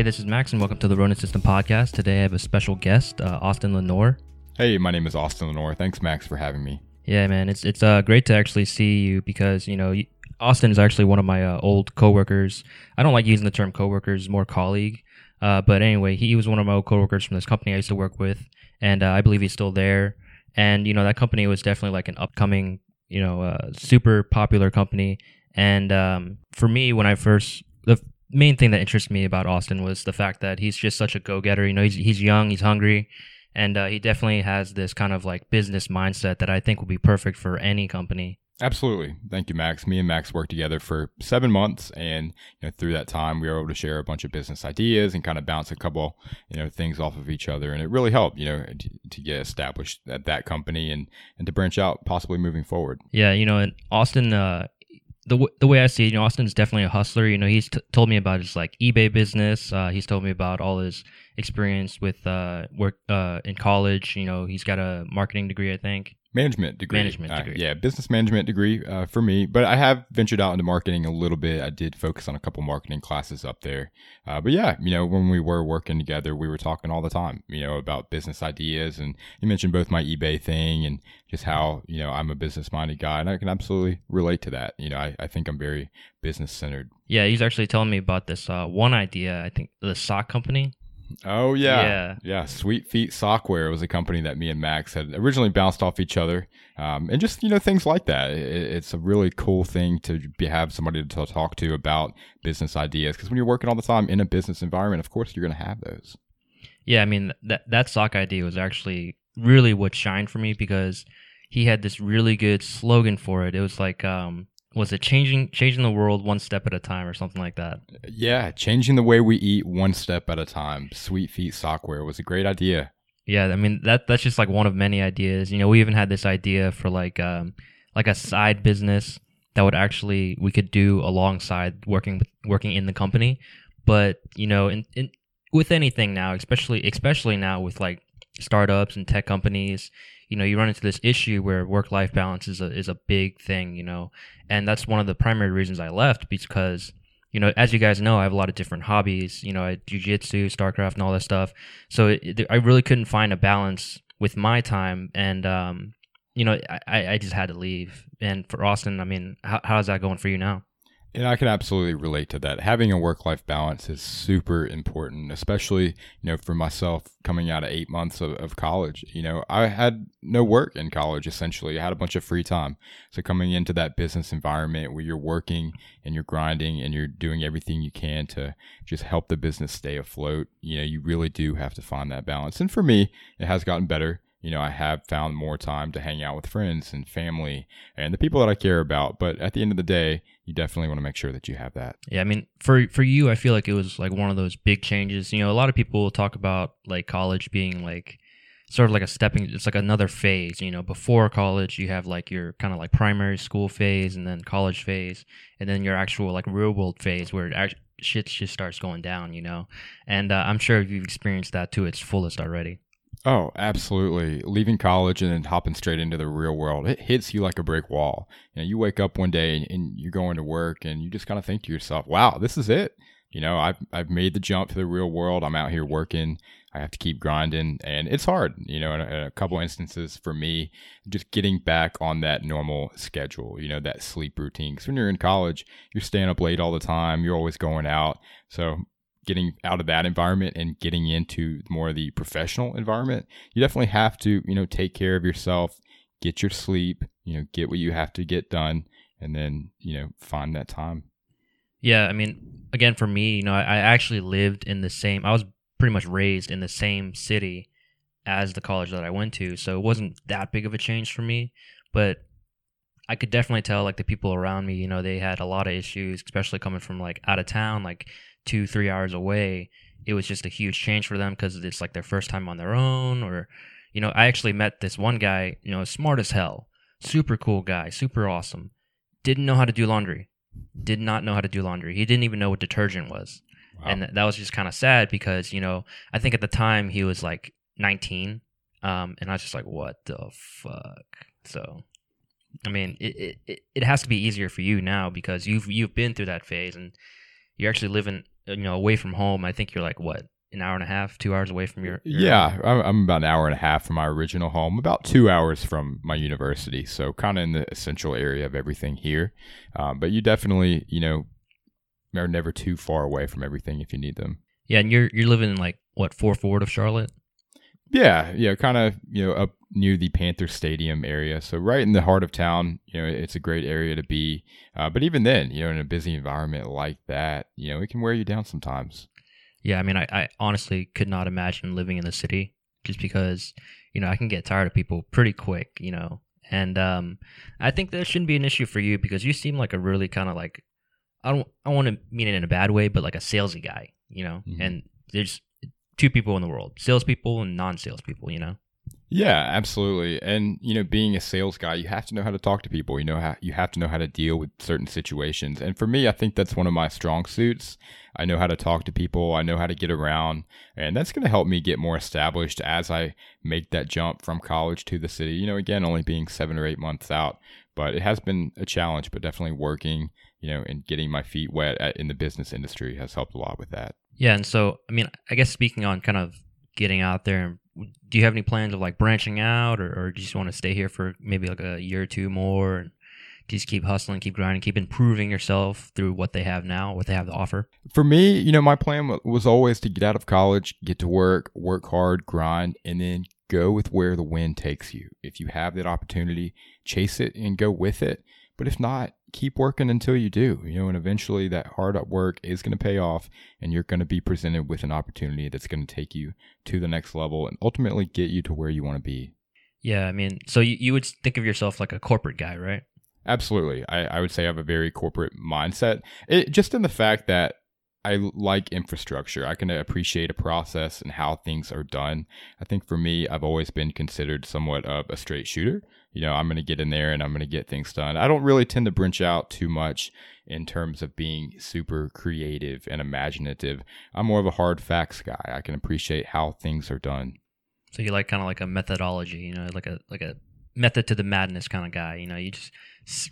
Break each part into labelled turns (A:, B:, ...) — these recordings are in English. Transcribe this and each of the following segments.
A: Hey, this is Max, and welcome to the Ronin System podcast. Today I have a special guest, uh, Austin Lenoir.
B: Hey, my name is Austin Lenoir. Thanks, Max, for having me.
A: Yeah, man, it's it's uh, great to actually see you because you know Austin is actually one of my uh, old coworkers. I don't like using the term coworkers, more colleague. Uh, but anyway, he was one of my old coworkers from this company I used to work with, and uh, I believe he's still there. And you know that company was definitely like an upcoming, you know, uh, super popular company. And um, for me, when I first the main thing that interests me about Austin was the fact that he's just such a go getter. You know, he's he's young, he's hungry, and uh, he definitely has this kind of like business mindset that I think will be perfect for any company.
B: Absolutely. Thank you, Max. Me and Max worked together for seven months, and you know, through that time, we were able to share a bunch of business ideas and kind of bounce a couple, you know, things off of each other, and it really helped, you know, to, to get established at that company and and to branch out, possibly moving forward.
A: Yeah, you know, and Austin, uh, the w- the way I see it, you know, Austin's definitely a hustler. You know, he's t- told me about his like eBay business. Uh, he's told me about all his experience with uh, work uh, in college. You know, he's got a marketing degree, I think.
B: Management degree.
A: Management degree.
B: Uh, yeah, business management degree uh, for me. But I have ventured out into marketing a little bit. I did focus on a couple marketing classes up there. Uh, but yeah, you know, when we were working together, we were talking all the time, you know, about business ideas. And you mentioned both my eBay thing and just how, you know, I'm a business minded guy. And I can absolutely relate to that. You know, I, I think I'm very business centered.
A: Yeah, he's actually telling me about this uh, one idea. I think the sock company.
B: Oh yeah,
A: Yeah.
B: yeah. Sweet Feet Sockwear was a company that me and Max had originally bounced off each other, um, and just you know things like that. It, it's a really cool thing to be, have somebody to talk to about business ideas because when you're working all the time in a business environment, of course you're going to have those.
A: Yeah, I mean that that sock idea was actually really what shined for me because he had this really good slogan for it. It was like, um, was it changing changing the world one step at a time or something like that?
B: Yeah, changing the way we eat one step at a time. Sweet Feet Sockwear was a great idea.
A: Yeah, I mean that that's just like one of many ideas. You know, we even had this idea for like um like a side business that would actually we could do alongside working with working in the company. But, you know, in, in with anything now, especially especially now with like startups and tech companies, you know, you run into this issue where work life balance is a is a big thing, you know. And that's one of the primary reasons I left because you know, as you guys know, I have a lot of different hobbies. You know, I jujitsu, StarCraft, and all that stuff. So it, I really couldn't find a balance with my time, and um, you know, I, I just had to leave. And for Austin, I mean, how, how's that going for you now?
B: And I can absolutely relate to that. Having a work life balance is super important, especially, you know, for myself coming out of eight months of, of, college. You know, I had no work in college essentially. I had a bunch of free time. So coming into that business environment where you're working and you're grinding and you're doing everything you can to just help the business stay afloat, you know, you really do have to find that balance. And for me, it has gotten better you know, I have found more time to hang out with friends and family and the people that I care about. But at the end of the day, you definitely want to make sure that you have that.
A: Yeah, I mean, for for you, I feel like it was like one of those big changes. You know, a lot of people talk about like college being like sort of like a stepping it's like another phase you know before college you have like your kind of like primary school phase and then college phase and then your actual like real world phase where actually shit just starts going down you know and uh, i'm sure you've experienced that to its fullest already
B: Oh, absolutely. Leaving college and then hopping straight into the real world, it hits you like a brick wall. You know, you wake up one day and you're going to work and you just kind of think to yourself, wow, this is it. You know, I've, I've made the jump to the real world. I'm out here working. I have to keep grinding and it's hard, you know, in a, in a couple instances for me, just getting back on that normal schedule, you know, that sleep routine. Cause when you're in college, you're staying up late all the time. You're always going out. So getting out of that environment and getting into more of the professional environment, you definitely have to, you know, take care of yourself, get your sleep, you know, get what you have to get done, and then, you know, find that time.
A: Yeah, I mean, again, for me, you know, I, I actually lived in the same, I was pretty much raised in the same city as the college that I went to. So it wasn't that big of a change for me, but I could definitely tell like the people around me, you know, they had a lot of issues, especially coming from like out of town, like two, three hours away, it was just a huge change for them because it's like their first time on their own. Or, you know, I actually met this one guy, you know, smart as hell, super cool guy, super awesome. Didn't know how to do laundry. Did not know how to do laundry. He didn't even know what detergent was. Wow. And that was just kind of sad because, you know, I think at the time he was like 19. Um, and I was just like, what the fuck? So, I mean, it, it, it has to be easier for you now because you've you've been through that phase and you're actually living you know away from home. I think you're like what an hour and a half, two hours away from your. your
B: Yeah, I'm, I'm about an hour and a half from my original home, about two hours from my university. So kind of in the essential area of everything here. Um, but you definitely, you know, are never too far away from everything if you need them.
A: Yeah, and you're you're living in like what Fourth Ward of Charlotte.
B: Yeah, yeah, kind of, you know, up near the Panther Stadium area. So right in the heart of town, you know, it's a great area to be. Uh, but even then, you know, in a busy environment like that, you know, it can wear you down sometimes.
A: Yeah, I mean, I, I honestly could not imagine living in the city just because, you know, I can get tired of people pretty quick, you know. And um, I think that shouldn't be an issue for you because you seem like a really kind of like, I don't, I don't want to mean it in a bad way, but like a salesy guy, you know.
B: Mhm.
A: And there's two people in the world: salespeople and non-salespeople. You know.
B: Yeah, absolutely. And you know, being a sales guy, you have to know how to talk to people. You know how you have to know how to deal with certain situations. And for me, I think that's one of my strong suits. I know how to talk to people. I know how to get around, and that's going to help me get more established as I make that jump from college to the city. You know, again, only being 7 or 8 months out, but it has been a challenge, but definitely working, you know, and getting my feet wet at, in the business industry has helped a lot with that.
A: Yeah, and so I mean, I guess speaking on kind of getting out there, do you have any plans of like branching out, or, or do you just want to stay here for maybe like a year or two more, and just keep hustling, keep grinding, keep improving yourself through what they have now, what they have to offer?
B: For me, you know, my plan was always to get out of college, get to work, work hard, grind, and then go with where the wind takes you. If you have that opportunity, chase it and go with it. But if not, keep working until you do, you know, and eventually that hard up work is going to pay off and you're going to be presented with an opportunity that's going to take you to the next level and ultimately get you to where you want to be.
A: Yeah, I mean, so you, you would think of yourself like a corporate guy, right?
B: Absolutely. I, I would say I have a very corporate mindset. It, just in the fact that I like infrastructure. I can appreciate a process and how things are done. I think for me, I've always been considered somewhat of a straight shooter. You know, I'm going to get in there and I'm going to get things done. I don't really tend to branch out too much in terms of being super creative and imaginative. I'm more of a hard facts guy. I can appreciate how things are done.
A: So you like kind of like a methodology, you know, like a like a method to the madness kind of guy. You know, you just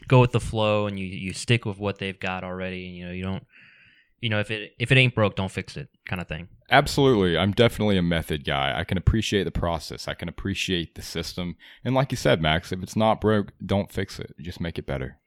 A: go with the flow and you you stick with what they've got already. And, you know, you don't, you know, if it if it ain't broke, don't fix it, kind of thing.
B: Absolutely. I'm definitely a method guy. I can appreciate the process. I can appreciate the system. And like you said, Max, if it's not broke, don't fix it. Just make it better.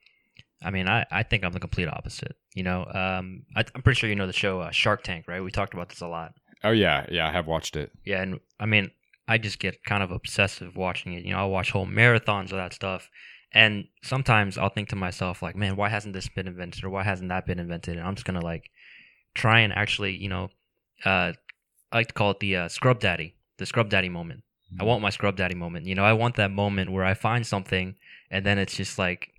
A: I mean, I, I think I'm the complete opposite. You know, um, I, I'm pretty sure you know the show uh, Shark Tank, right? We talked about this a lot.
B: Oh yeah, yeah, I have watched it.
A: Yeah, and I mean, I just get kind of obsessive watching it. You know, I'll watch whole marathons of that stuff. And sometimes I'll think to myself, like, man, why hasn't this been invented or why hasn't that been invented? And I'm just going to like try and actually, you know, uh, I like to call it the uh, scrub daddy, the scrub daddy moment. I want my scrub daddy moment. You know, I want that moment where I find something and then it's just like,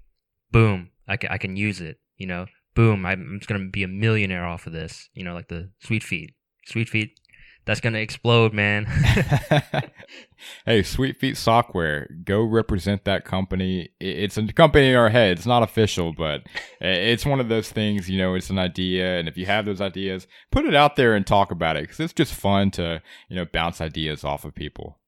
A: boom, I can, I can use it. You know, boom, I'm I'm just going to be a millionaire off of this. You know, like the sweet feet. Sweet feet, that's going to explode, man.
B: hey, Sweet Feet Sockwear, go represent that company. It's a company in our head. It's not official, but it's one of those things, you know, it's an idea. And if you have those ideas, put it out there and talk about it because it's just fun to, you know, bounce ideas off of people.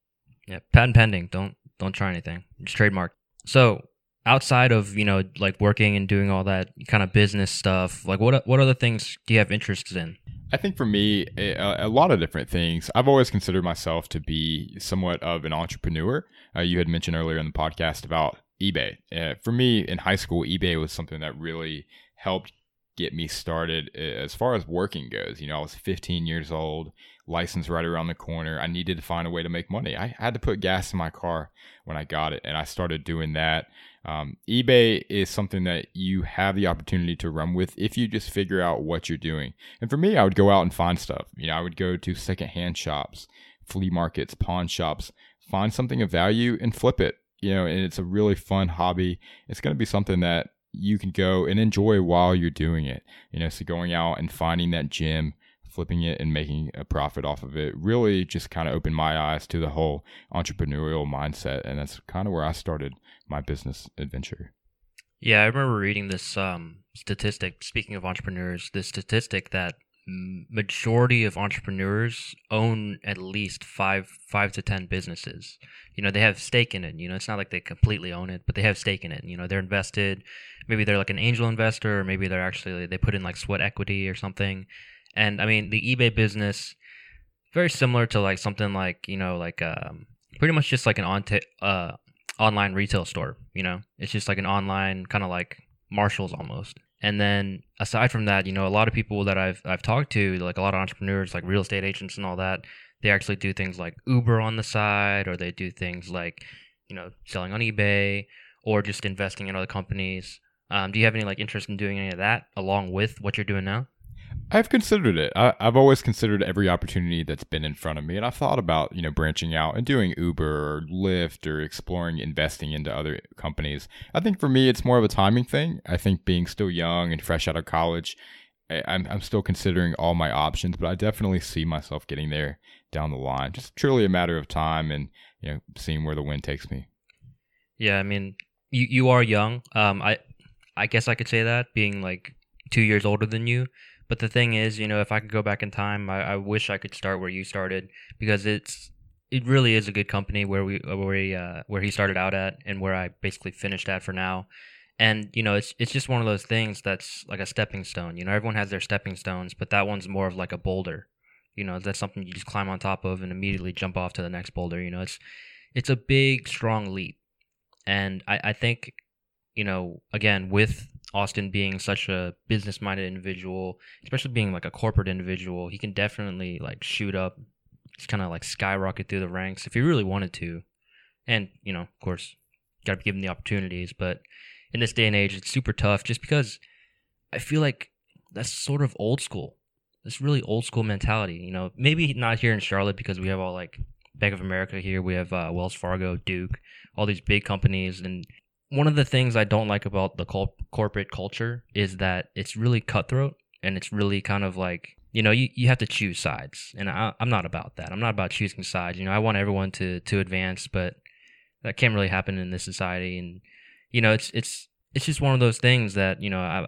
A: Yeah, patent pending. Don't don't try anything. Just trademark. So outside of you know like working and doing all that kind of business stuff, like what what other things do you have interests in?
B: I think for me, a, a lot of different things. I've always considered myself to be somewhat of an entrepreneur. Uh, you had mentioned earlier in the podcast about eBay. Uh, for me, in high school, eBay was something that really helped get me started uh, as far as working goes. You know, I was 15 years old, license right around the corner. I needed to find a way to make money. I had to put gas in my car when I got it, and I started doing that. Um, eBay is something that you have the opportunity to run with if you just figure out what you're doing. And for me, I would go out and find stuff. You know, I would go to secondhand shops, flea markets, pawn shops, find something of value and flip it. You know, and it's a really fun hobby. It's going to be something that you can go and enjoy while you're doing it. You know, so going out and finding that gem, flipping it and making a profit off of it really just kind of opened my eyes to the whole entrepreneurial mindset. And that's kind of where I started my business adventure.
A: Yeah, I remember reading this um, statistic. Speaking of entrepreneurs, this statistic that majority of entrepreneurs own at least five five to ten businesses. You know, they have stake in it. You know, it's not like they completely own it, but they have stake in it. You know, they're invested. Maybe they're like an angel investor, or maybe they're actually they put in like sweat equity or something. And I mean, the eBay business very similar to like something like you know like um, pretty much just like an on t- uh, online retail store. You know, it's just like an online kind of like Marshalls almost. And then aside from that, you know, a lot of people that I've I've talked to, like a lot of entrepreneurs, like real estate agents and all that, they actually do things like Uber on the side, or they do things like, you know, selling on eBay, or just investing in other companies. Um, do you have any like interest in doing any of that along with what you're doing now?
B: I've considered it. I, have always considered every opportunity that's been in front of me, and I've thought about you know branching out and doing Uber or Lyft or exploring investing into other companies. I think for me, it's more of a timing thing. I think being still young and fresh out of college, I, I'm I'm still considering all my options, but I definitely see myself getting there down the line. Just truly a matter of time and you know seeing where the wind takes me.
A: Yeah, I mean, you you are young. Um, I I guess I could say that being like two years older than you but the thing is, you know, if I could go back in time, I, I wish I could start where you started because it's it really is a good company where we where he, uh, where he started out at and where I basically finished at for now. And you know, it's it's just one of those things that's like a stepping stone. You know, everyone has their stepping stones, but that one's more of like a boulder. You know, that's something you just climb on top of and immediately jump off to the next boulder. You know, it's it's a big, strong leap. And I, I think, you know, again, with Austin being such a business minded individual, especially being like a corporate individual, he can definitely like shoot up, just kind of like skyrocket through the ranks if he really wanted to. And, you know, of course, got to be given the opportunities. But in this day and age, it's super tough just because I feel like that's sort of old school. This really old school mentality. You know, maybe not here in Charlotte because we have all like Bank of America here, we have uh, Wells Fargo, Duke, all these big companies, and one of the things I don't like about the col- corporate culture is that it's really cutthroat and it's really kind of like you know you, you have to choose sides. And I, i'm not about that. I'm not about choosing sides. You know i want everyone to to advance but that can't really happen in this society. And you know it's it's it's just one of those things that you know i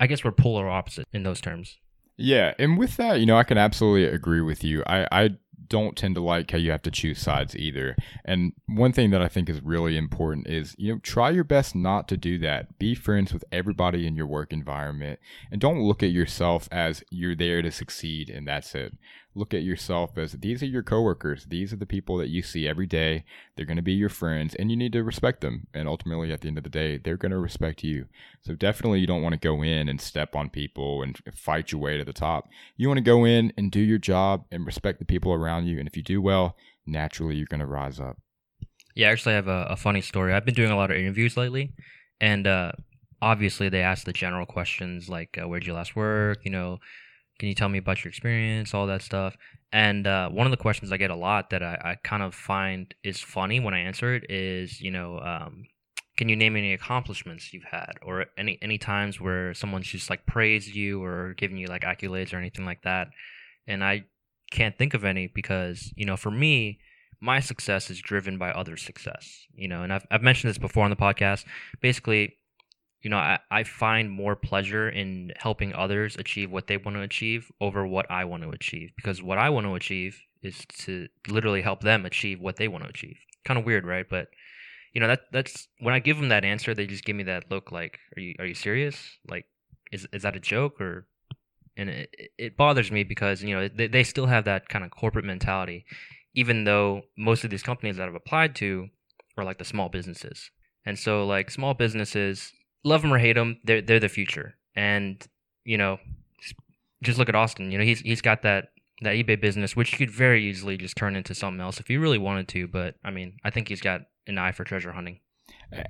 A: i guess we're polar opposite in those terms.
B: Yeah. And with that you know i can absolutely agree with you. I i don't tend to like how you have to choose sides either. And one thing that I think is really important is, you know, try your best not to do that. Be friends with everybody in your work environment and don't look at yourself as you're there to succeed and that's it look at yourself as these are your coworkers. These are the people that you see every day. They're going to be your friends and you need to respect them. And ultimately, at the end of the day, they're going to respect you. So definitely you don't want to go in and step on people and fight your way to the top. You want to go in and do your job and respect the people around you. And if you do well, naturally you're going to rise up.
A: Yeah, actually, I have a, a funny story. I've been doing a lot of interviews lately, and uh, obviously they ask the general questions like, uh, "Where'd you last work?" You know, can you tell me about your experience, all that stuff? And uh, one of the questions I get a lot that I, I, kind of find is funny when I answer it is, you know, um, can you name any accomplishments you've had, or any any times where someone's just like praised you or given you like accolades or anything like that? And I can't think of any because you know, for me, my success is driven by other success. You know, and I've I've mentioned this before on the podcast. Basically, you know, I, I find more pleasure in helping others achieve what they want to achieve over what I want to achieve. Because what I want to achieve is to literally help them achieve what they want to achieve. Kind of weird, right? But you know, that that's when I give them that answer, they just give me that look like, "Are you are you serious? Like, is is that a joke or?" And it it bothers me because you know they they still have that kind of corporate mentality, even though most of these companies that I've applied to are like the small businesses. And so, like small businesses, love them or hate them, they're they're the future. And you know, just look at Austin. You know, he's he's got that that eBay business, which you could very easily just turn into something else if you really wanted to. But I mean, I think he's got an eye for treasure hunting.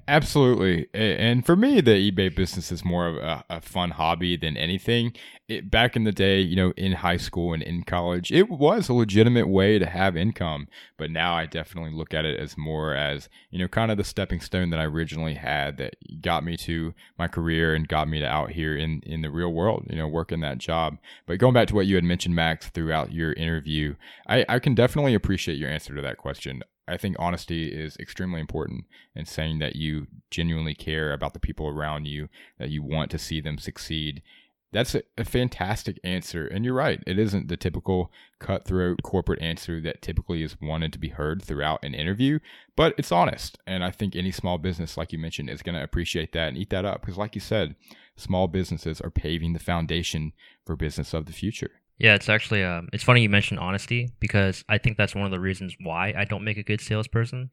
B: Absolutely. And for me, the eBay business is more of a, a fun hobby than anything. It, back in the day, you know, in high school and in college, it was a legitimate way to have income. But now I definitely look at it as more as, you know, kind of the stepping stone that I originally had that got me to my career and got me to out here in, in the real world, you know, working that job. But going back to what you had mentioned, Max, throughout your interview, I, I can definitely appreciate your answer to that question. I think honesty is extremely important in saying that you genuinely care about the people around you, that you want to see them succeed. That's a, a, fantastic answer. And you're right. It isn't the typical cutthroat corporate answer that typically is wanted to be heard throughout an interview, but it's honest. And I think any small business, like you mentioned, is going to appreciate that and eat that up. Because, like you said, small businesses are paving the foundation for business of the future.
A: Yeah, it's actually um, it's funny you mentioned honesty because I think that's one of the reasons why I don't make a good salesperson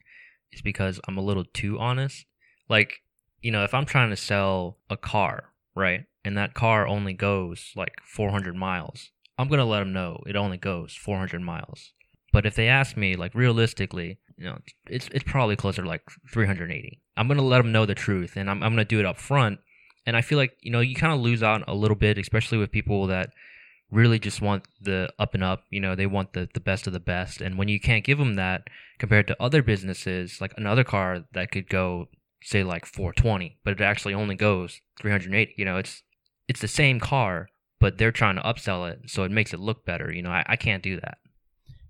A: is because I'm a little too honest. Like, you know, if I'm trying to sell a car, right, and that car only goes like 400 miles, I'm gonna let them know it only goes 400 miles. But if they ask me, like realistically, you know, it's it's probably closer to like 380. I'm gonna let them know the truth, and I'm I'm gonna do it up front. And I feel like you know you kind of lose out a little bit, especially with people that really just want the up and up. You know, they want the the best of the best. And when you can't give them that, compared to other businesses, like another car that could go say like 420, but it actually only goes 380. You know, it's it's the same car, but they're trying to upsell it, so it makes it look better. You know, I, I can't do that.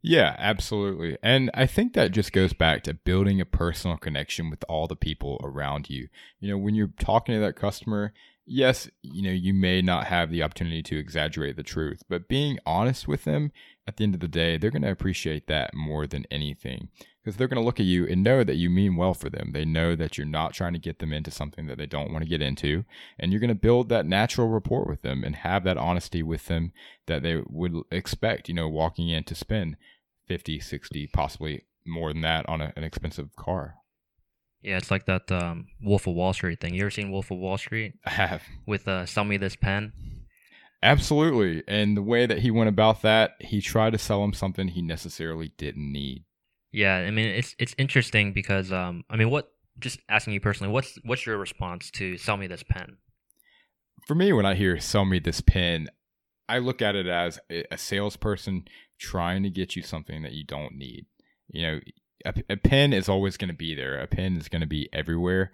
B: Yeah, absolutely. And I think that just goes back to building a personal connection with all the people around you. You know, when you're talking to that customer, yes, you know, you may not have the opportunity to exaggerate the truth, but being honest with them at the end of the day, they're going to appreciate that more than anything because they're going to look at you and know that you mean well for them. They know that you're not trying to get them into something that they don't want to get into, and you're going to build that natural rapport with them and have that honesty with them that they would expect, you know, walking in to spend 50, 60, possibly more than that on a, an expensive car.
A: Yeah, it's like that um, Wolf of Wall Street thing. You ever seen Wolf of Wall Street?
B: I have.
A: With uh, sell me this pen.
B: Absolutely. And the way that he went about that, he tried to sell him something he necessarily didn't need.
A: Yeah, I mean it's it's interesting because um I mean what just asking you personally, what's what's your response to sell me this pen?
B: For me, when I hear sell me this pen, I look at it as a salesperson trying to get you something that you don't need. You know, a, a pen is always going to be there. A pen is going to be everywhere.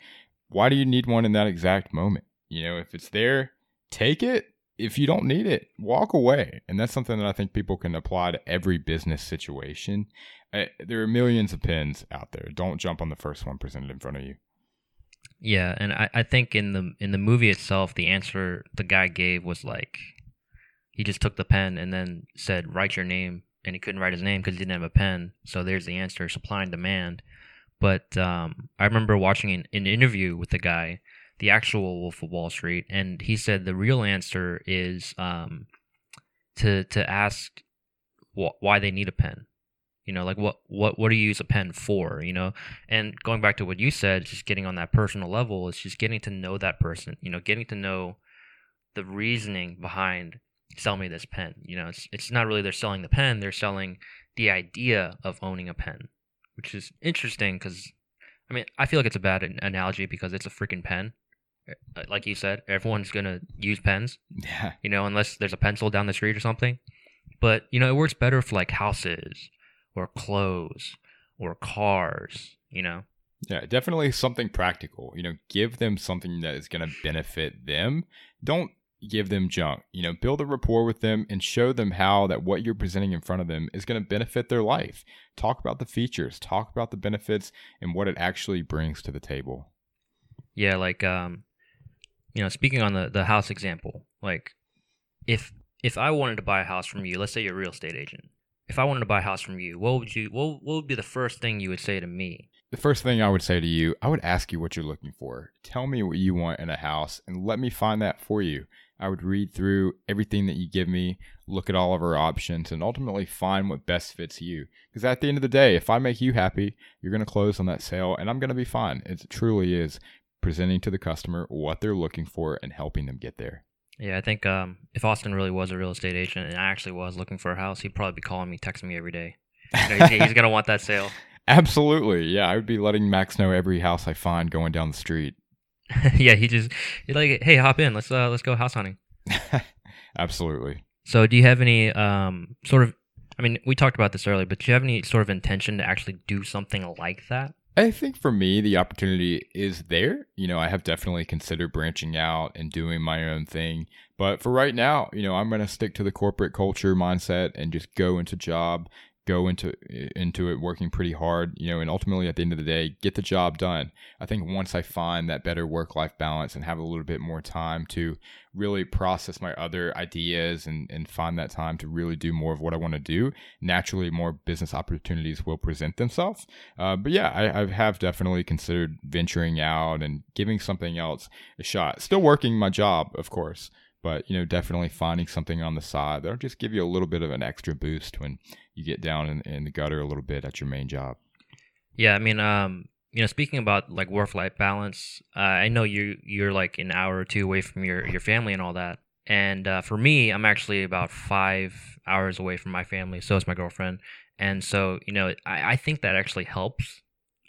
B: Why do you need one in that exact moment? You know, if it's there, take it. If you don't need it, walk away. And that's something that I think people can apply to every business situation. Uh, there are millions of pens out there. Don't jump on the first one presented in front of you.
A: Yeah, and I, I think in the in the movie itself, the answer the guy gave was like, he just took the pen and then said, "Write your name and he couldn't write his name because he didn't have a pen. So there's the answer: supply and demand. But um, I remember watching an, an, interview with the guy, the actual Wolf of Wall Street, and he said the real answer is um, to to ask wh- why they need a pen. You know, like what what what do you use a pen for? You know, and going back to what you said, just getting on that personal level is just getting to know that person. You know, getting to know the reasoning behind sell me this pen. You know, it's it's not really they're selling the pen; they're selling the idea of owning a pen, which is interesting because, I mean, I feel like it's a bad analogy because it's a freaking pen. Uh, like you said, everyone's gonna use pens.
B: Yeah.
A: You know, unless there's a pencil down the street or something. But you know, it works better for like houses or clothes or cars. You know.
B: Yeah, definitely something practical. You know, give them something that is going to benefit them. Don't give them junk. You know, build a rapport with them and show them how that what you're presenting in front of them is going to benefit their life. Talk about the features, talk about the benefits and what it actually brings to the table.
A: Yeah, like um you know, speaking on the the house example, like if if I wanted to buy a house from you, let's say you're a real estate agent. If I wanted to buy a house from you, what would you what what would be the first thing you would say to me?
B: The first thing I would say to you, I would ask you what you're looking for. Tell me what you want in a house and let me find that for you. I would read through everything that you give me, look at all of our options, and ultimately find what best fits you. Because at the end of the day, if I make you happy, you're going to close on that sale and I'm going to be fine. It truly is presenting to the customer what they're looking for and helping them get there.
A: Yeah, I think um, if Austin really was a real estate agent and I actually was looking for a house, he'd probably be calling me, texting me every day. You know, he's, he's going to want that sale.
B: Absolutely. Yeah, I would be letting Max know every house I find going down the street.
A: yeah, he just like, hey, hop in, let's uh, let's go house hunting.
B: Absolutely.
A: So, do you have any um sort of? I mean, we talked about this earlier, but do you have any sort of intention to actually do something like that?
B: I think for me, the opportunity is there. You know, I have definitely considered branching out and doing my own thing. But for right now, you know, I'm going to stick to the corporate culture mindset and just go into job, go into into it working pretty hard, you know, and ultimately at the end of the day, get the job done. I think once I find that better work life balance and have a little bit more time to really process my other ideas and, and find that time to really do more of what I want to do, naturally more business opportunities will present themselves. Uh, but yeah, I, I have definitely considered venturing out and giving something else a shot. Still working my job, of course, but you know, definitely finding something on the side that'll just give you a little bit of an extra boost when you get down in, in the gutter a little bit at your main job.
A: Yeah, I mean, um, you know, speaking about like work life balance, uh, I know you you're like an hour or two away from your your family and all that. And uh, for me, I'm actually about five hours away from my family. So is my girlfriend. And so, you know, I, I think that actually helps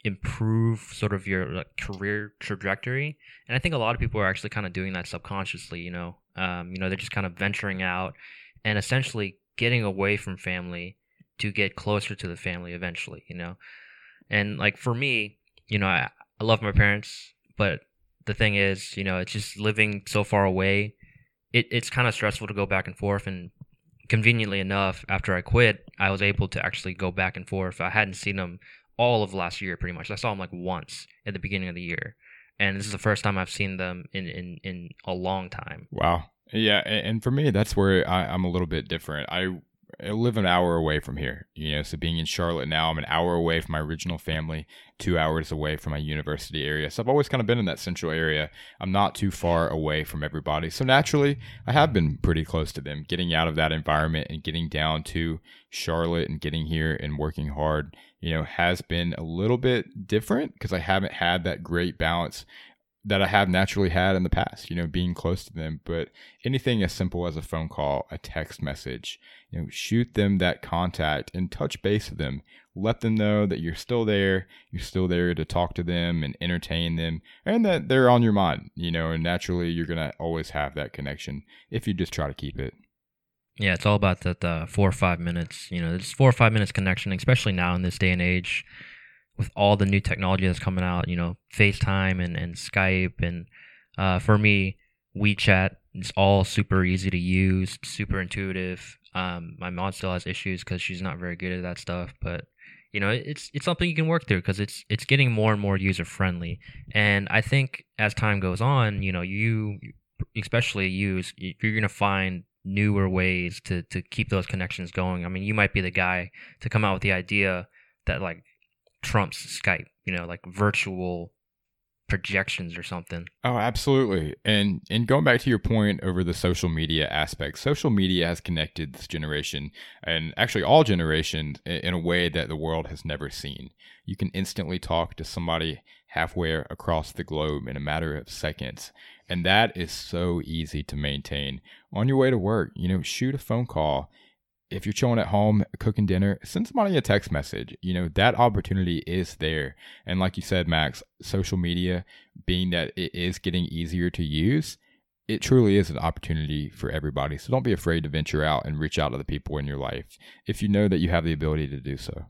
A: improve sort of your like, career trajectory. And I think a lot of people are actually kind of doing that subconsciously, you know. Um, you know, they're just kind of venturing out and essentially getting away from family to get closer to the family eventually, you know. And like for me, you know, I, I love my parents, but the thing is, you know, it's just living so far away. It, it's kind of stressful to go back and forth. And conveniently enough, after I quit, I was able to actually go back and forth. I hadn't seen them all of last year pretty much. I saw them like once at the beginning of the year. And this is the first time I've seen them in, in, in a long time.
B: Wow. Yeah, and for me, that's where I, am a little bit different. I I live an hour away from here, you know, so being in Charlotte now, I'm an hour away from my original family, two hours away from my university area. So I've always kind of been in that central area. I'm not too far away from everybody. So naturally, I have been pretty close to them. Getting out of that environment and getting down to Charlotte and getting here and working hard, you know, has been a little bit different because I haven't had that great balance that I have naturally had in the past, you know, being close to them. But anything as simple as a phone call, a text message, you know, shoot them that contact and touch base with them. Let them know that you're still there, you're still there to talk to them and entertain them, and that they're on your mind, you know, and naturally you're going to always have that connection if you just try to keep it.
A: Yeah, it's all about that uh, four or five minutes. You know, it's four or five minutes connection, especially now in this day and age with all the new technology that's coming out, you know, FaceTime and, and Skype. And uh, for me, WeChat, it's all super easy to use, super intuitive. Um, my mom still has issues because she's not very good at that stuff, but you know, it's it's something you can work through because it's it's getting more and more user friendly. And I think as time goes on, you know, you especially use you're gonna find newer ways to to keep those connections going. I mean, you might be the guy to come out with the idea that like trumps Skype, you know, like virtual projections or something.
B: Oh, absolutely. And and going back to your point over the social media aspect, social media has connected this generation and actually all generations in a way that the world has never seen. You can instantly talk to somebody halfway across the globe in a matter of seconds. And that is so easy to maintain. On your way to work, you know, shoot a phone call if you're chilling at home cooking dinner, send somebody a text message. You know, that opportunity is there. And like you said, Max, social media, being that it is getting easier to use, it truly is an opportunity for everybody. So don't be afraid to venture out and reach out to the people in your life if you know that you have the ability to do so.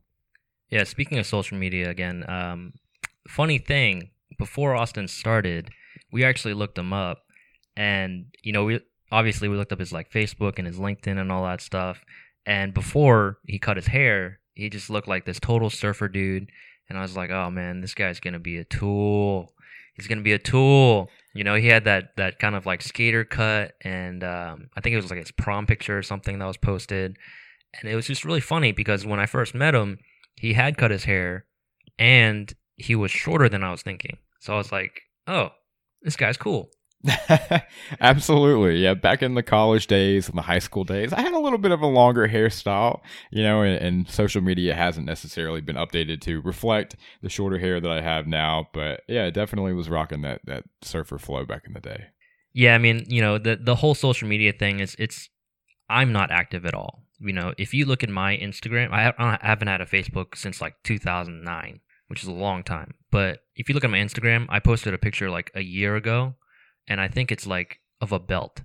A: Yeah, speaking of social media again, um, funny thing, before Austin started, we actually looked him up and you know, we obviously we looked up his like Facebook and his LinkedIn and all that stuff. And before he cut his hair, he just looked like this total surfer dude. And I was like, oh man, this guy's gonna be a tool. He's gonna be a tool. You know, he had that that kind of like skater cut, and um, I think it was like his prom picture or something that was posted. And it was just really funny because when I first met him, he had cut his hair, and he was shorter than I was thinking. So I was like, oh, this guy's cool.
B: Absolutely. Yeah. Back in the college days and the high school days, I had a little bit of a longer hairstyle, you know, and, and, social media hasn't necessarily been updated to reflect the shorter hair that I have now. But yeah, definitely was rocking that, that surfer flow back in the day.
A: Yeah. I mean, you know, the, the whole social media thing is, it's, I'm not active at all. You know, if you look at my Instagram, I, I haven't had a Facebook since like 2009, which is a long time. But if you look at my Instagram, I posted a picture like a year ago and I think it's like of a belt.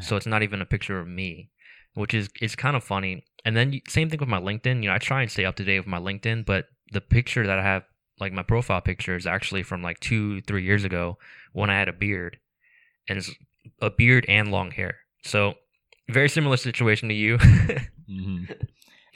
A: so it's not even a picture of me, which is is kind of funny. And then same thing with my LinkedIn. You know, I try and stay up to date with my LinkedIn, but the picture that I have, like my profile picture, is actually from like two, three years ago when I had a beard, and it's a beard and long hair. So very similar situation to you. mm-hmm.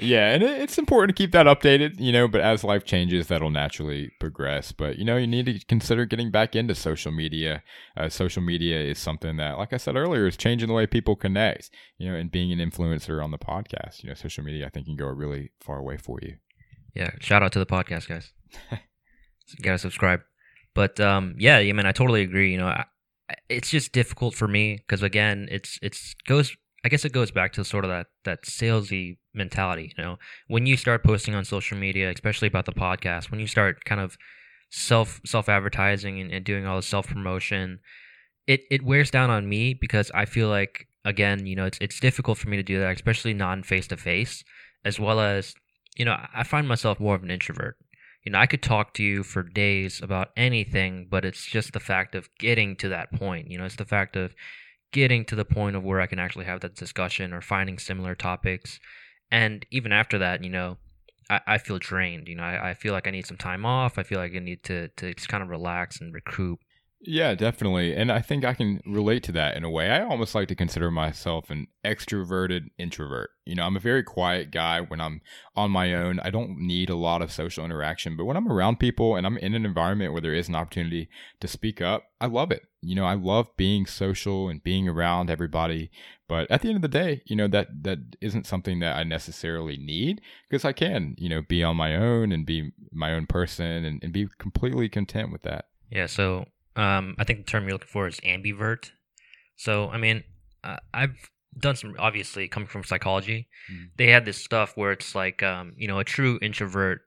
B: Yeah, and it's important to keep that updated, you know, but as life changes, that'll naturally progress. But, you know, you need to consider getting back into social media. Uh, social media is something that, like I said earlier, is changing the way people connect, you know, and being an influencer on the podcast. You know, social media, I think, can go a really far way for you.
A: Yeah, shout out to the podcast, guys. gotta subscribe. But um, yeah, I mean, I totally agree. You know, I, it's just difficult for me because again, it's it's goes. I guess it goes back to sort of that that salesy mentality. You know, when you start posting on social media, especially about the podcast, when you start kind of self self advertising and, and doing all the self promotion, it it wears down on me because I feel like again, you know, it's it's difficult for me to do that, especially non face to face, as well as you know, I find myself more of an introvert you know, I could talk to you for days about anything, but it's just the fact of getting to that point. You know, it's the fact of getting to the point of where I can actually have that discussion or finding similar topics. And even after that, you know, I, I feel drained. You know, I, I feel like I need some time off. I feel like I need to, to just kind of relax and recoup.
B: Yeah, definitely. And I think I can relate to that in a way. I almost like to consider myself an extroverted introvert. You know, I'm a very quiet guy when I'm on my own. I don't need a lot of social interaction, but when I'm around people and I'm in an environment where there is an opportunity to speak up, I love it. You know, I love being social and being around everybody. But at the end of the day, you know, that that isn't something that I necessarily need because I can, you know, be on my own and be my own person and, and be completely content with that.
A: Yeah, so um, I think the term you're looking for is ambivert. So, I mean, uh, I've done some obviously coming from psychology. Mm. They had this stuff where it's like, um, you know, a true introvert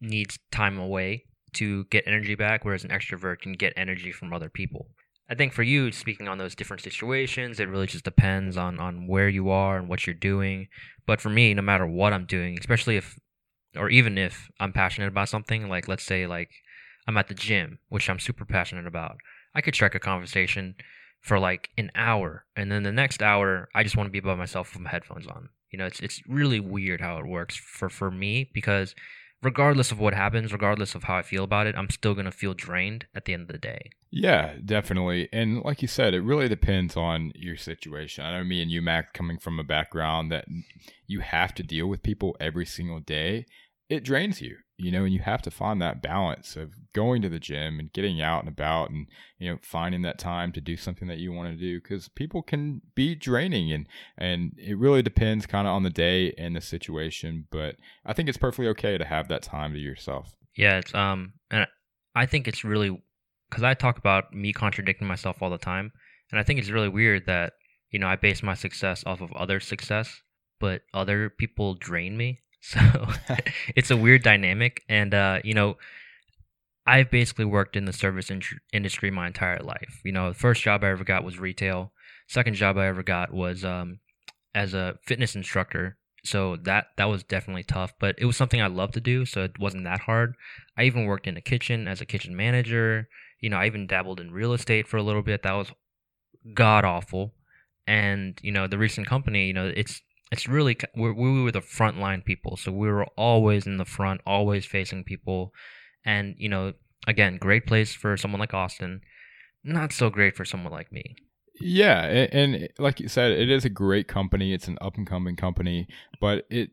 A: needs time away to get energy back, whereas an extrovert can get energy from other people. I think for you, speaking on those different situations, it really just depends on on where you are and what you're doing. But for me, no matter what I'm doing, especially if, or even if I'm passionate about something, like let's say like I'm at the gym, which I'm super passionate about. I could strike a conversation for like an hour, and then the next hour, I just want to be by myself with my headphones on. You know, it's it's really weird how it works for for me because regardless of what happens, regardless of how I feel about it, I'm still gonna feel drained at the end of the day.
B: Yeah, definitely. And like you said, it really depends on your situation. I know me and you, Mac, coming from a background that you have to deal with people every single day, it drains you you know, and you have to find that balance of going to the gym and getting out and about and, you know, finding that time to do something that you want to do because people can be draining and, and it really depends kind of on the day and the situation. But I think it's perfectly okay to have that time to yourself.
A: Yeah. It's, um, and I think it's really because I talk about me contradicting myself all the time. And I think it's really weird that, you know, I base my success off of other success, but other people drain me. So it's a weird dynamic. And, uh, you know, I've basically worked in the service in- industry my entire life. You know, the first job I ever got was retail. Second job I ever got was um, as a fitness instructor. So that that was definitely tough, but it was something I loved to do, so it wasn't that hard. I even worked in a kitchen as a kitchen manager. You know, I even dabbled in real estate for a little bit. That was god awful. And you know, the recent company, you know, it's it's really we we were the frontline people, so we were always in the front, always facing people, and you know, again, great place for someone like Austin, not so great for someone like me.
B: Yeah, and, and like you said, it is a great company. It's an up and coming company, but it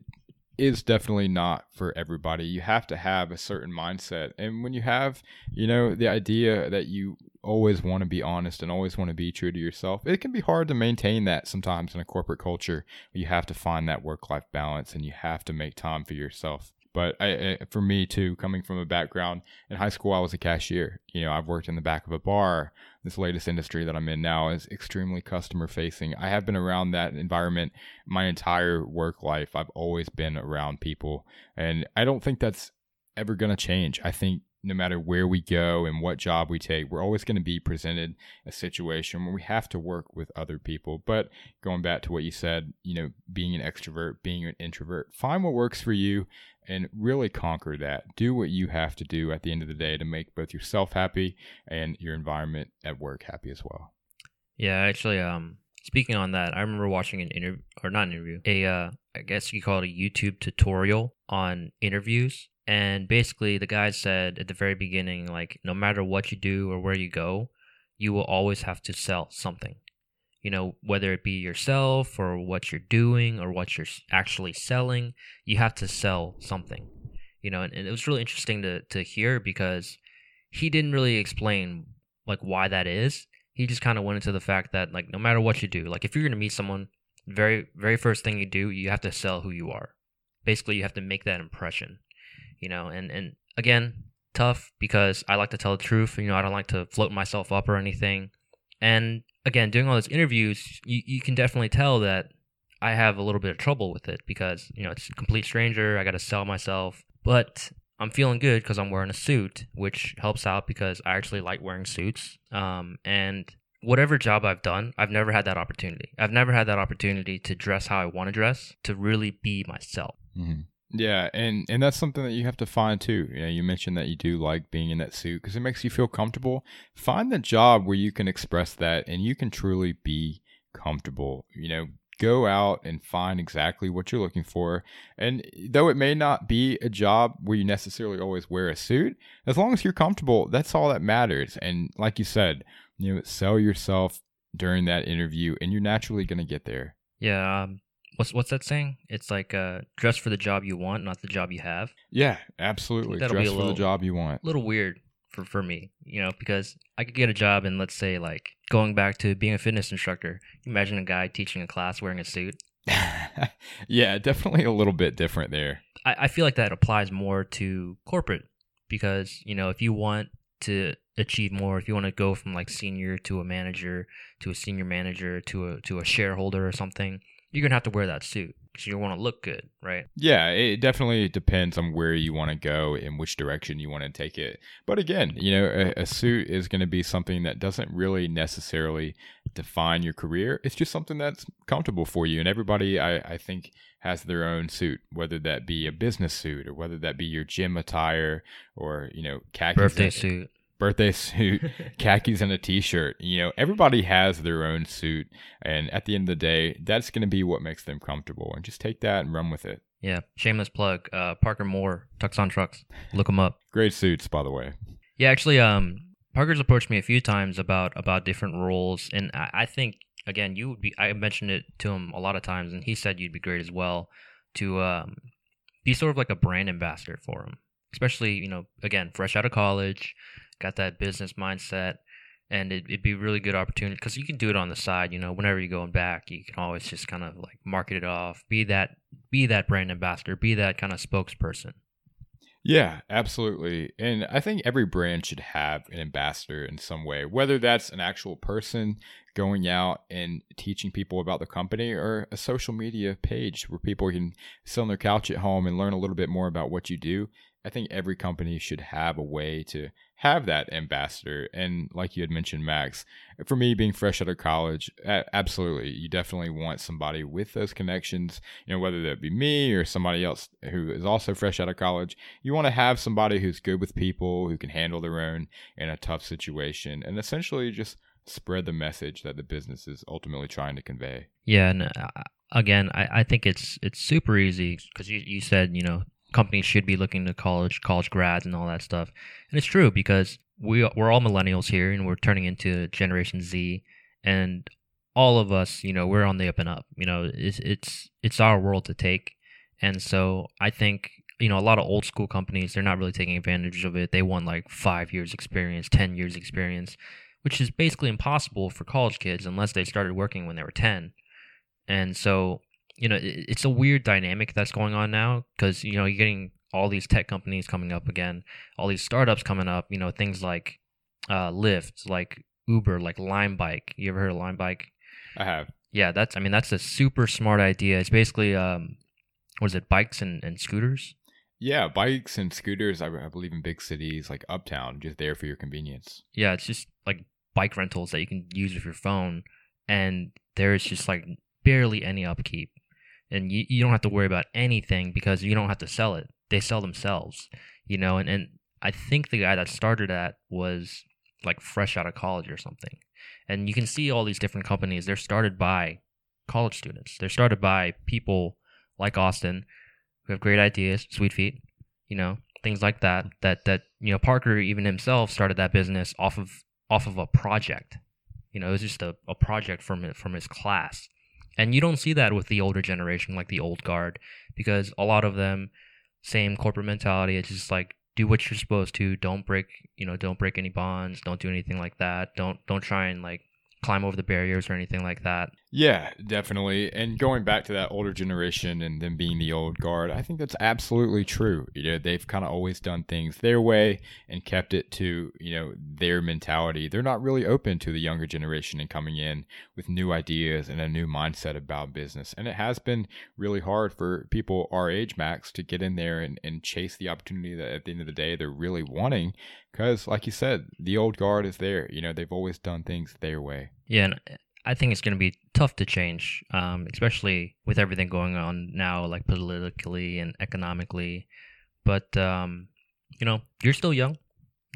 B: is definitely not for everybody. You have to have a certain mindset. And when you have, you know, the idea that you always want to be honest and always want to be true to yourself, it can be hard to maintain that sometimes in a corporate culture. You have to find that work life balance and you have to make time for yourself. But I, I, for me too, coming from a background in high school, I was a cashier. You know, I've worked in the back of a bar. This latest industry that I'm in now is extremely customer facing. I have been around that environment my entire work life. I've always been around people, and I don't think that's ever going to change. I think no matter where we go and what job we take, we're always going to be presented a situation where we have to work with other people. But going back to what you said, you know, being an extrovert, being an introvert, find what works for you and really conquer that. Do what you have to do at the end of the day to make both yourself happy and your environment at work happy as well.
A: Yeah, actually, um, speaking on that, I remember watching an interview or not an interview, a uh, I guess you call it a YouTube tutorial on interviews and basically, the guy said at the very beginning, like, no matter what you do or where you go, you will always have to sell something. You know, whether it be yourself or what you're doing or what you're actually selling, you have to sell something. You know, and, and it was really interesting to, to hear because he didn't really explain like why that is. He just kind of went into the fact that like no matter what you do, like if you're gonna meet someone, very very first thing you do, you have to sell who you are. Basically, you have to make that impression you know, and and again, tough because I like to tell the truth. You know, I don't like to float myself up or anything. And again, doing all those interviews, you, you can definitely tell that I have a little bit of trouble with it because, you know, it's a complete stranger. I got to sell myself. But I'm feeling good because I'm wearing a suit, which helps out because I actually like wearing suits. Um, and whatever job I've done, I've never had that opportunity. I've never had that opportunity to dress how I want to dress, to really be myself.
B: Mm-hmm. Yeah, and and that's something that you have to find too. You know, you mentioned that you do like being in that suit because it makes you feel comfortable. Find the job where you can express that and you can truly be comfortable. You know, go out and find exactly what you're looking for. And though it may not be a job where you necessarily always wear a suit, as long as you're comfortable, that's all that matters. And like you said, you know, sell yourself during that interview and you're naturally going to get there.
A: Yeah, um, what's what's that saying? It's like uh, dress for the job you want, not the job you have.
B: Yeah, absolutely. Dress
A: a
B: for the job you want.
A: A little weird for for me, you know, because I could get a job in, let's say, like going back to being a fitness instructor. Imagine a guy teaching a class wearing a suit.
B: yeah, definitely a little bit different there.
A: I, I feel like that applies more to corporate because you know if you want to achieve more, if you want to go from like senior to a manager to a senior manager to a to a shareholder or something, you're gonna have to wear that suit because you want to look good, right?
B: Yeah, it definitely depends on where you want to go and which direction you want to take it. But again, you know, a, a suit is going to be something that doesn't really necessarily define your career. It's just something that's comfortable for you. And everybody, I, I think, has their own suit, whether that be a business suit or whether that be your gym attire or, you know, khakis.
A: Birthday suit.
B: Birthday suit, khakis and a t-shirt. You know, everybody has their own suit, and at the end of the day, that's going to be what makes them comfortable. And just take that and run with it.
A: Yeah, shameless plug. Uh, Parker Moore, Tucson Trucks. Look him up.
B: Great suits, by the way.
A: Yeah, actually, um, Parker's approached me a few times about about different roles, and I, I think again, you would be. I mentioned it to him a lot of times, and he said you'd be great as well to um, be sort of like a brand ambassador for him, especially you know, again, fresh out of college, got that business mindset. And it, it'd be really good opportunity because you can do it on the side. You know, whenever you're going back, you can always just kind of like market it off, be that, be that brand ambassador, be that kind of spokesperson.
B: Yeah, absolutely. And I think every brand should have an ambassador in some way, whether that's an actual person going out and teaching people about the company or a social media page where people can sit on their couch at home and learn a little bit more about what you do. I think every company should have a way to have that ambassador. And like you had mentioned, Max, for me being fresh out of college, absolutely, you definitely want somebody with those connections. You know, whether that be me or somebody else who is also fresh out of college, you want to have somebody who's good with people, who can handle their own in a tough situation, and essentially just spread the message that the business is ultimately trying to convey.
A: Yeah, and uh, again, I, I think it's it's super easy because you, you said you know companies should be looking to college college grads and all that stuff, and it's true because we we're all millennials here and we're turning into Generation Z, and all of us, you know, we're on the up and up. You know, it's it's it's our world to take, and so I think you know a lot of old school companies they're not really taking advantage of it. They want like five years experience, ten years experience, which is basically impossible for college kids unless they started working when they were ten. And so, you know, it, it's a weird dynamic that's going on now because, you know, you're getting all these tech companies coming up again, all these startups coming up, you know, things like uh, Lyft, like Uber, like Lime Bike. You ever heard of Lime Bike?
B: I have.
A: Yeah, that's, I mean, that's a super smart idea. It's basically, um, what is it, bikes and, and scooters?
B: Yeah, bikes and scooters, I, I believe in big cities like uptown, just there for your convenience.
A: Yeah, it's just like bike rentals that you can use with your phone, and there's just like barely any upkeep, and you, you don't have to worry about anything because you don't have to sell it. They sell themselves, you know. And and I think the guy that started that was like fresh out of college or something, and you can see all these different companies. They're started by college students. They're started by people like Austin who have great ideas, sweet feet, you know, things like that. That that you know, Parker even himself started that business off of off of a project. You know, it was just a, a project from from his class. And you don't see that with the older generation, like the old guard, because a lot of them, same corporate mentality. It's just like do what you're supposed to. Don't break, you know, don't break any bonds. Don't do anything like that. Don't don't try and like climb over the barriers or anything like that.
B: Yeah, definitely. And going back to that older generation and them being the old guard, I think that's absolutely true. You know, they've kind of always done things their way and kept it to, you know, their mentality. They're not really open to the younger generation and coming in with new ideas and a new mindset about business. And it has been really hard for people our age, Max, to get in there and, and chase the opportunity that at the end of the day they're really wanting. Because, like you said, the old guard is there. You know, they've always done things their way.
A: Yeah, and I think it's going to be tough to change, um, especially with everything going on now, like politically and economically. But um, you know, you're still young.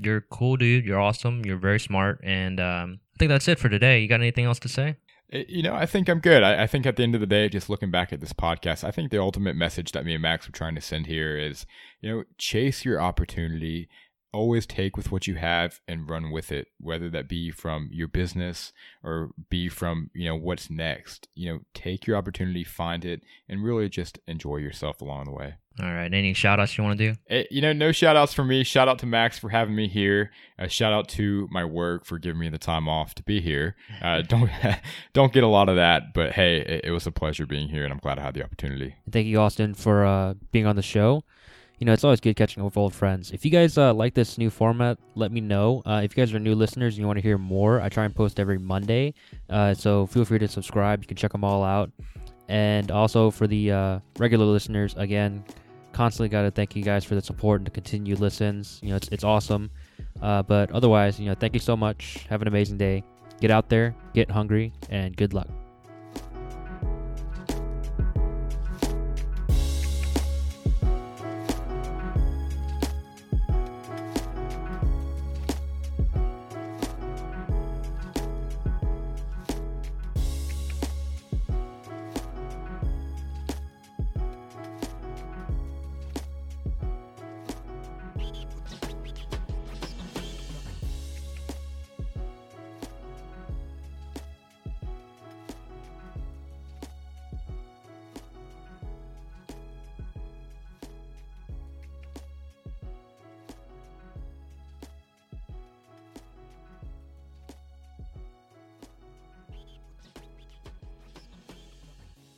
A: You're cool, dude. You're awesome. You're very smart, and um, I think that's it for today. You got anything else to say?
B: Eh, you know, I think I'm good. I, I, think at the end of the day, just looking back at this podcast, I think the ultimate message that me and Max were trying to send here is, you know, chase your opportunity always take with what you have and run with it whether that be from your business or be from you know what's next. You know take your opportunity find it and really just enjoy yourself along the way.
A: All right. Any shout outs you want to do?
B: Eh, you know no shout outs for me. Shout out to max for having me here. Uh, shout out to my work for giving me the time off to be here. Uh, don't don't get a lot of that but hey it, it, was a pleasure being here and i'm glad i had the opportunity.
C: Thank you austin for uh, being on the show you know, it's always good catching up with old friends. If you guys uh, like this new format, let me know. Uh, if you guys are new listeners and you want to hear more, I try and post every Monday. Uh, so feel free to subscribe. You can check them all out. And also for the uh, regular listeners, again, constantly got to thank you guys for the support and the continued listens. You know, it's, it's awesome. Uh, but otherwise, you know, thank you so much. Have an amazing day. Get out there, get hungry, and good luck.